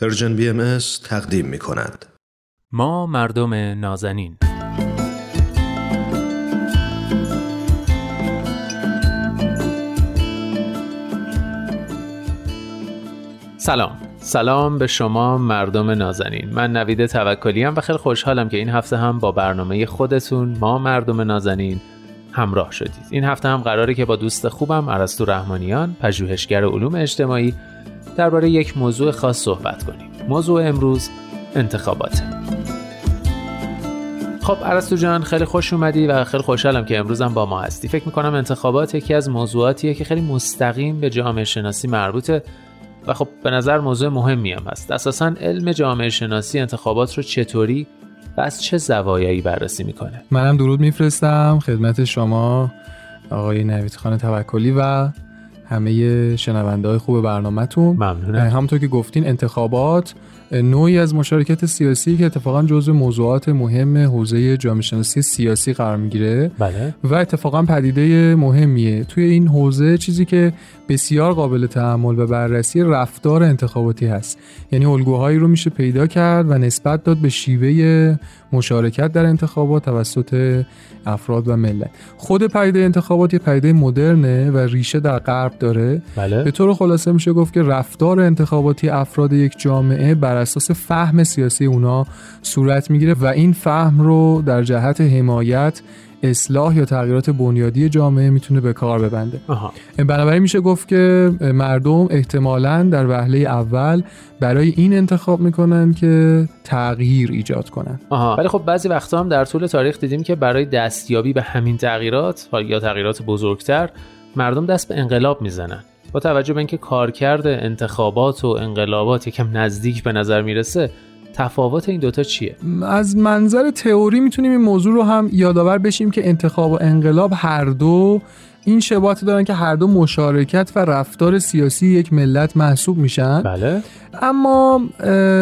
Persian BM تقدیم می کند. ما مردم نازنین. سلام. سلام به شما مردم نازنین. من نوید توکلی و خیلی خوشحالم که این هفته هم با برنامه خودتون ما مردم نازنین همراه شدید. این هفته هم قراره که با دوست خوبم ارسطو رحمانیان پژوهشگر علوم اجتماعی درباره یک موضوع خاص صحبت کنیم. موضوع امروز انتخابات. خب عرستو جان خیلی خوش اومدی و خیلی خوشحالم که امروزم با ما هستی. فکر می‌کنم انتخابات یکی از موضوعاتیه که خیلی مستقیم به جامعه شناسی مربوطه و خب به نظر موضوع مهمی هم هست. اساسا علم جامعه شناسی انتخابات رو چطوری و از چه زوایایی بررسی می‌کنه؟ منم درود میفرستم خدمت شما آقای نوید خان توکلی و همه شنونده های خوب برنامهتون. ممنونم. همونطور که گفتین انتخابات نوعی از مشارکت سیاسی که اتفاقا جزو موضوعات مهم حوزه جامعه شناسی سیاسی قرار می‌گیره. بله. و اتفاقا پدیده مهمیه. توی این حوزه چیزی که بسیار قابل تحمل و بررسی رفتار انتخاباتی هست. یعنی الگوهایی رو میشه پیدا کرد و نسبت داد به شیوه مشارکت در انتخابات توسط افراد و ملت. خود پدیده انتخابات یه پدیده مدرنه و ریشه در غرب داره. بله. به طور خلاصه میشه گفت که رفتار انتخاباتی افراد یک جامعه بر اساس فهم سیاسی اونا صورت می‌گیره و این فهم رو در جهت حمایت اصلاح یا تغییرات بنیادی جامعه می‌تونه به کار ببنده. آها. بنابراین میشه گفت که مردم احتمالاً در وهله اول برای این انتخاب می‌کنن که تغییر ایجاد کنن. آها. ولی خب بعضی وقتا هم در طول تاریخ دیدیم که برای دستیابی به همین تغییرات یا تغییرات بزرگتر مردم دست به انقلاب می‌زنن. با توجه به اینکه کارکرد انتخابات و انقلابات یکم نزدیک به نظر می‌رسه تفاوت این دوتا چیه؟ از منظر تئوری می‌تونیم این موضوع رو هم یادآور بشیم که انتخاب و انقلاب هر دو این شباهت دارن که هر دو مشارکت و رفتار سیاسی یک ملت محسوب میشن. بله. اما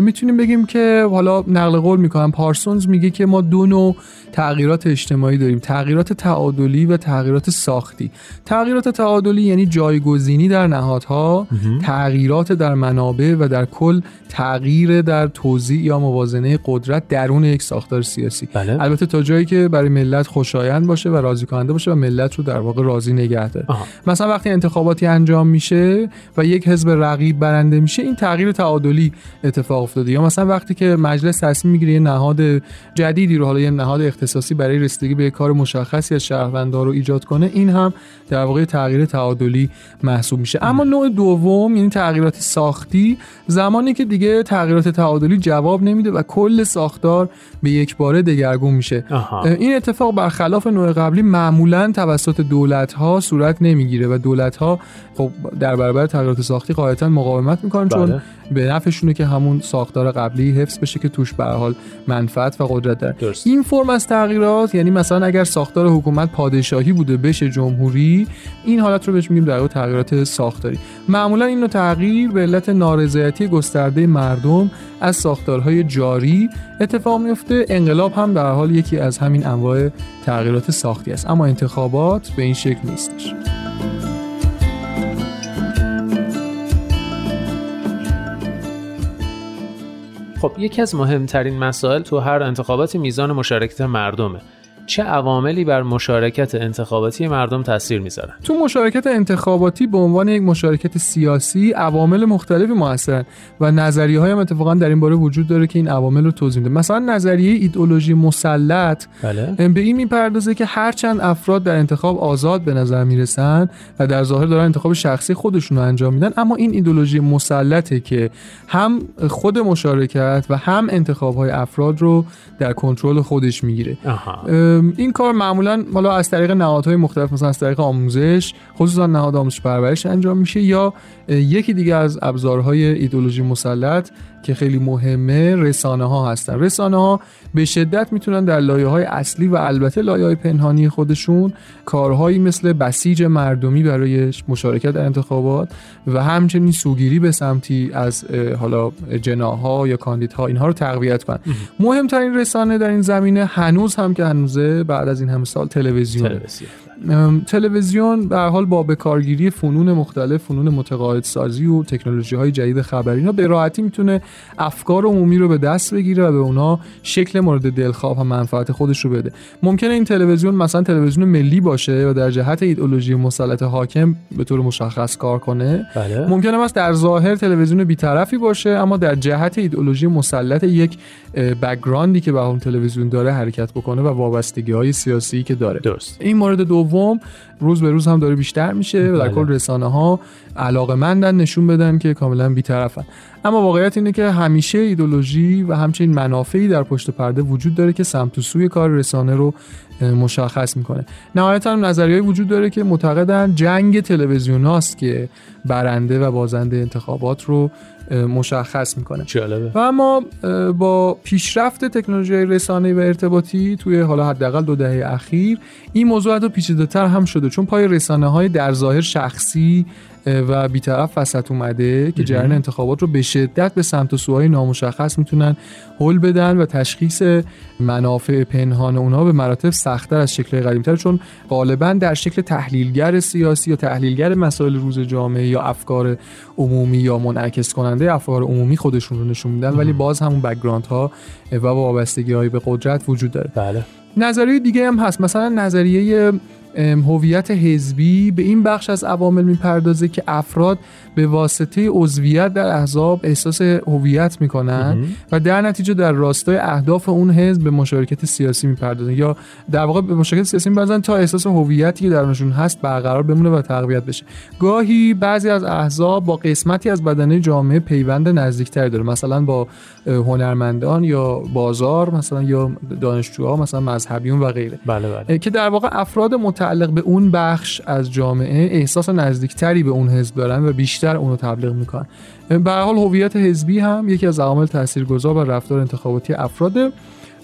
می‌تونیم بگیم که حالا نقل قول می‌کنم پارسونز میگه که ما دو نوع تغییرات اجتماعی داریم تغییرات تعادلی و تغییرات ساختی. تغییرات تعادلی یعنی جایگزینی در نهادها تغییرات در منابع و در کل تغییر در توزیع یا موازنه قدرت درون یک ساختار سیاسی. بله. البته تا جایی که برای ملت خوشایند باشه و راضی کننده باشه و ملت رو در واقع راضی نگه داره آها. مثلا وقتی انتخاباتی انجام میشه و یک حزب رقیب برنده میشه این تغییر تعادلی اتفاق افتاده. یا مثلا وقتی که مجلس تصمیم می‌گیره یه نهاد جدیدی رو حالا یه نهاد اختصاصی برای رسیدگی به کار مشخصی از شهروندان رو ایجاد کنه این هم در واقع تغییر تعادلی محسوب میشه. اما نوع دوم یعنی تغییرات ساختی زمانی که دیگه تغییرات تعادلی جواب نمیده و کل ساختار به یک باره دگرگون میشه. آها. این اتفاق برخلاف نوع قبلی معمولا توسط دولت ها صورت نمی‌گیره و دولت ها خب در برابر تغییرات ساختی قاعدتا مقاومت می‌کنن چون بله. به نفعشونه که همون ساختار قبلی حفظ بشه که توش به حال منفعت و قدرت داره. درست. این فرم از تغییرات یعنی مثلا اگر ساختار حکومت پادشاهی بوده بشه جمهوری این حالت رو بهش میگیم در تغییرات ساختاری. معمولا این نوع تغییر به علت نارضایتی گسترده مردم از ساختارهای جاری اتفاق میفته انقلاب هم در حال یکی از همین انواع تغییرات ساختی است. اما انتخابات به این شکل نیستش. خب یکی از مهمترین مسائل تو هر انتخاباتی میزان مشارکت مردمه. چه عواملی بر مشارکت انتخاباتی مردم تاثیر می‌ذارن؟ تو مشارکت انتخاباتی به عنوان یک مشارکت سیاسی عوامل مختلفی موثرن و نظریه هم اتفاقا در این باره وجود داره که این عوامل رو توضیح میده. مثلا نظریه ایدئولوژی مسلط بله. به این می‌پردازه که هرچند افراد در انتخاب آزاد به نظر می‌رسن و در ظاهر دارن انتخاب شخصی خودشون رو انجام میدن. اما این ایدئولوژی مسلطه که هم خود مشارکت و هم انتخاب های افراد رو در کنترل خودش می‌گیره. این کار معمولا حالا از طریق نهادهای مختلف مثلا از طریق آموزش خصوصا نهاد آموزش پرورش انجام میشه یا یکی دیگه از ابزارهای ایدولوژی مسلط که خیلی مهمه رسانه ها هستن. رسانه ها به شدت می‌تونن در لایه های اصلی و البته لایه های پنهانی خودشون کارهایی مثل بسیج مردمی برای مشارکت در انتخابات و همچنین سوگیری به سمتی از حالا جناها یا کاندیدها اینها رو تقویت کنن. مهمترین رسانه در این زمینه هنوز هم که هنوزه بعد از این همه سال تلویزیونه. تلویزیون. تلویزیون به حال با بکارگیری فنون مختلف فنون متقاعد سازی و تکنولوژی های جدید خبری اینا به راحتی می‌تونه افکار عمومی رو به دست بگیره و به اونا شکل مورد دلخواه و منفعت خودش رو بده. ممکنه این تلویزیون مثلا تلویزیون ملی باشه و در جهت ایدئولوژی مسلط حاکم به طور مشخص کار کنه. بله. ممکنه مثلا در ظاهر تلویزیون بیطرفی باشه اما در جهت ایدئولوژی مسلط یک بکگراندی که به اون تلویزیون داره حرکت بکنه و وابستگی های سیاسی که داره. درست. این مورد دوم روز به روز هم داره بیشتر میشه و در بله. کل رسانه ها علاقه مندن نشون بدن که کاملا بیطرفن اما واقعیت اینه که همیشه ایدولوژی و همچنین منافعی در پشت پرده وجود داره که سمت و سوی کار رسانه رو مشخص می‌کنه نهایتا هم نظریه وجود داره که معتقدن جنگ تلویزیون هاست که برنده و بازنده انتخابات رو مشخص می‌کنه. جالبه. و اما با پیشرفت تکنولوژی رسانه‌ای و ارتباطی توی حالا حداقل دو دهه اخیر این موضوع حتی پیچیده‌تر هم شده. چون پای رسانه های در ظاهر شخصی و بیطرف وسط اومده که جریان انتخابات رو به شدت به سمت و سوهای نامشخص می‌تونن حل بدن و تشخیص منافع پنهان اونها به مراتب سختتر از شکل قدیمتر چون غالبا در شکل تحلیلگر سیاسی یا تحلیلگر مسائل روز جامعه یا افکار عمومی یا منعکس کننده افکار عمومی خودشون رو نشون میدن ولی باز همون background ها و وابستگی های به قدرت وجود داره. بله. نظریه دیگه هم هست. مثلا نظریه هویت حزبی به این بخش از عوامل می‌پردازه که افراد به واسطه عضویت در احزاب احساس هویت می‌کنن و در نتیجه در راستای اهداف اون حزب به مشارکت سیاسی می‌پردازن یا در واقع به مشارکت سیاسی می‌پردازن تا احساس هویتی که درونشون هست برقرار بمونه و تقویت بشه. گاهی بعضی از احزاب با قسمتی از بدنه جامعه پیوند نزدیکتری داره. مثلا با هنرمندان یا بازار مثلا یا دانشجوها مثلا مذهبیون و غیره. بله بله. که در واقع افراد متعلق به اون بخش از جامعه احساس نزدیکتری به اون حزب دارن و بیشتر اونو تبلیغ می‌کنن. به حال هویت حزبی هم یکی از عوامل تاثیرگذار بر رفتار انتخاباتی افراده.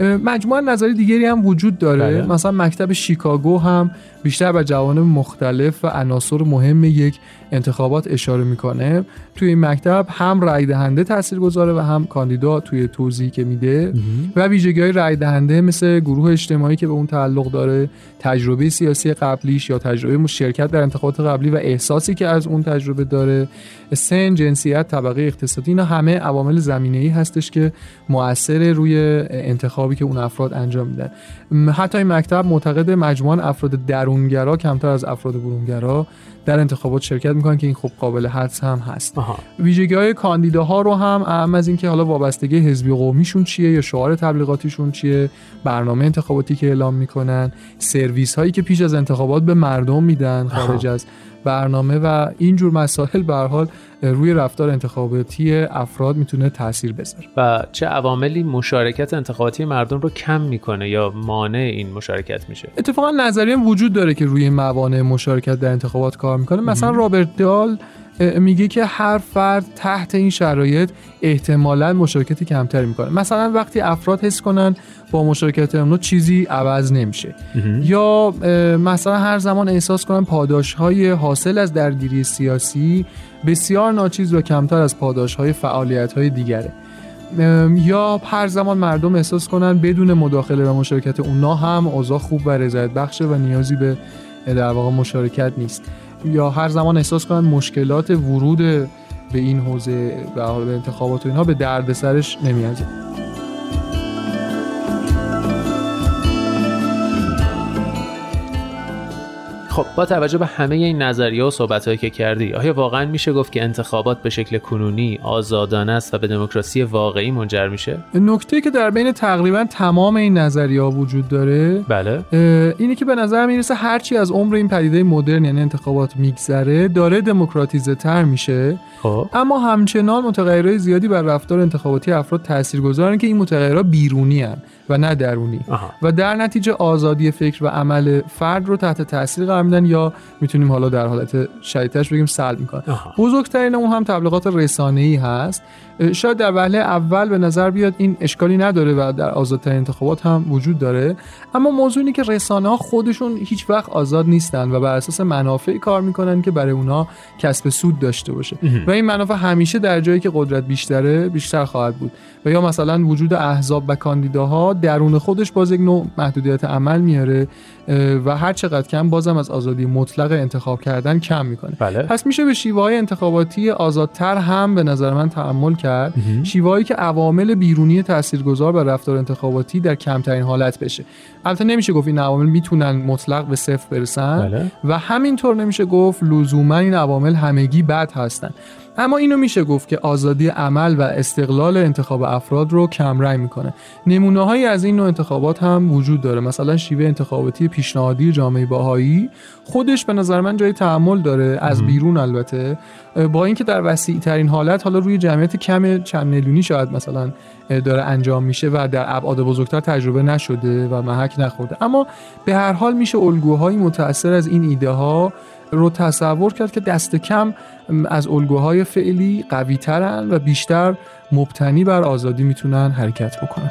اه، مجموعه نظری دیگری هم وجود داره. بله. مثلا مکتب شیکاگو هم بیشتر به جوانب مختلف و عناصر مهم یک انتخابات اشاره می‌کنه. توی این مکتب هم رای دهنده تاثیرگذاره و هم کاندیدا توی توضیحی که میده و ویژگی های رای دهنده مثل گروه اجتماعی که به اون تعلق داره تجربه سیاسی قبلیش یا تجربه شرکت در انتخابات قبلی و احساسی که از اون تجربه داره سن جنسیت طبقه اقتصادی اینا همه عوامل زمینه ای هستش که مؤثر روی انتخابی که اون افراد انجام میدن. حتی این مکتب معتقد مجموعا افراد درونگرا کمتر از افراد برونگرا در انتخابات شرکت می‌کنن که این خب قابل حدس هم هست. ویژگی های کاندیداها رو هم اهم از اینکه حالا وابستگی حزبی قومیشون چیه یا شعار تبلیغاتیشون چیه برنامه انتخاباتی که اعلام می‌کنن سرویس هایی که پیش از انتخابات به مردم میدن خارج از برنامه و اینجور مسائل به هر حال روی رفتار انتخاباتی افراد می‌تونه تاثیر بذاره. و چه عواملی مشارکت انتخاباتی مردم رو کم می‌کنه یا مانع این مشارکت میشه؟ اتفاقا نظریه وجود داره که روی موانع مشارکت در انتخابات کار می‌کنه. مثلا رابرت دال میگه که هر فرد تحت این شرایط احتمالا مشارکت کمتری می‌کنه. مثلا وقتی افراد حس کنن با مشارکت اونا چیزی عوض نمیشه. یا مثلا هر زمان احساس کنن پاداش های حاصل از درگیری سیاسی بسیار ناچیز و کمتر از پاداش های فعالیت های دیگره یا هر زمان مردم احساس کنن بدون مداخله و مشارکت اونا هم اوضاع خوب و رضایت بخشه و نیازی به در واقع مشارکت نیست. یا هر زمان احساس کنن مشکلات ورود به این حوزه به به انتخابات و اینها به دردسرش نمیازه. خب با توجه به همه این نظریه و صحبتهایی که کردی آیا واقعا میشه گفت که انتخابات به شکل کنونی آزادانه است و به دموکراسی واقعی منجر میشه؟ نکته که در بین تقریبا تمام این نظریه ها وجود داره بله. اینه که به نظر می‌رسه هرچی از عمر این پدیده مدرن یعنی انتخابات میگذره داره دموکراتیزه تر میشه. خب. اما همچنان متغیرهای زیادی بر رفتار انتخاباتی افراد تاثیرگذارن که این متغیرها بیرونی هن و نه درونی. آها. و در نتیجه آزادی فکر و عمل فرد رو تحت تاثیر قرار میدن یا می‌تونیم حالا در حالت شدیدترش بگیم سلب می‌کنن. بزرگترین اون هم تبلیغات رسانه ای هست. شاید در وهله اول به نظر بیاد این اشکالی نداره و در آزادترین انتخابات هم وجود داره. اما موضوع اینه که رسانه ها خودشون هیچ وقت آزاد نیستن و بر اساس منافعی کار می‌کنن که برای اونا کسب سود داشته باشه. و این منافع همیشه در جایی که قدرت بیشتره بیشتر خواهد بود. و یا مثلا وجود احزاب و کاندیداها درون خودش باز یک نوع محدودیت عمل میاره و هر چقدر کم بازم از آزادی مطلق انتخاب کردن کم می‌کنه. بله. پس میشه به شیوه های انتخاباتی آزادتر هم به نظر من تعمل کرد. شیوهایی که عوامل بیرونی تاثیرگذار بر رفتار انتخاباتی در کمترین حالت بشه. البته نمیشه گفت این عوامل می‌تونن مطلق به صفر برسن. بله. و همینطور نمیشه گفت لزوما این عوامل همگی بد هستن. اما اینو میشه گفت که آزادی عمل و استقلال انتخاب افراد رو کمرنگ می‌کنه. نمونه هایی از این نوع انتخابات هم وجود داره. مثلا شیوه انتخاباتی پیشنهادی جامعه باهایی خودش به نظر من جای تحمل داره از بیرون البته. با اینکه در وسیع ترین حالت حالا روی جمعیت کم چند میلیونی شاید مثلا داره انجام میشه و در ابعاد بزرگتر تجربه نشده و محک نخورده. اما به هر حال میشه الگوهایی متاثر از این ایده ها رو تصور کرد که دست کم از الگوهای فعلی قوی ترن و بیشتر مبتنی بر آزادی می‌تونن حرکت بکنن.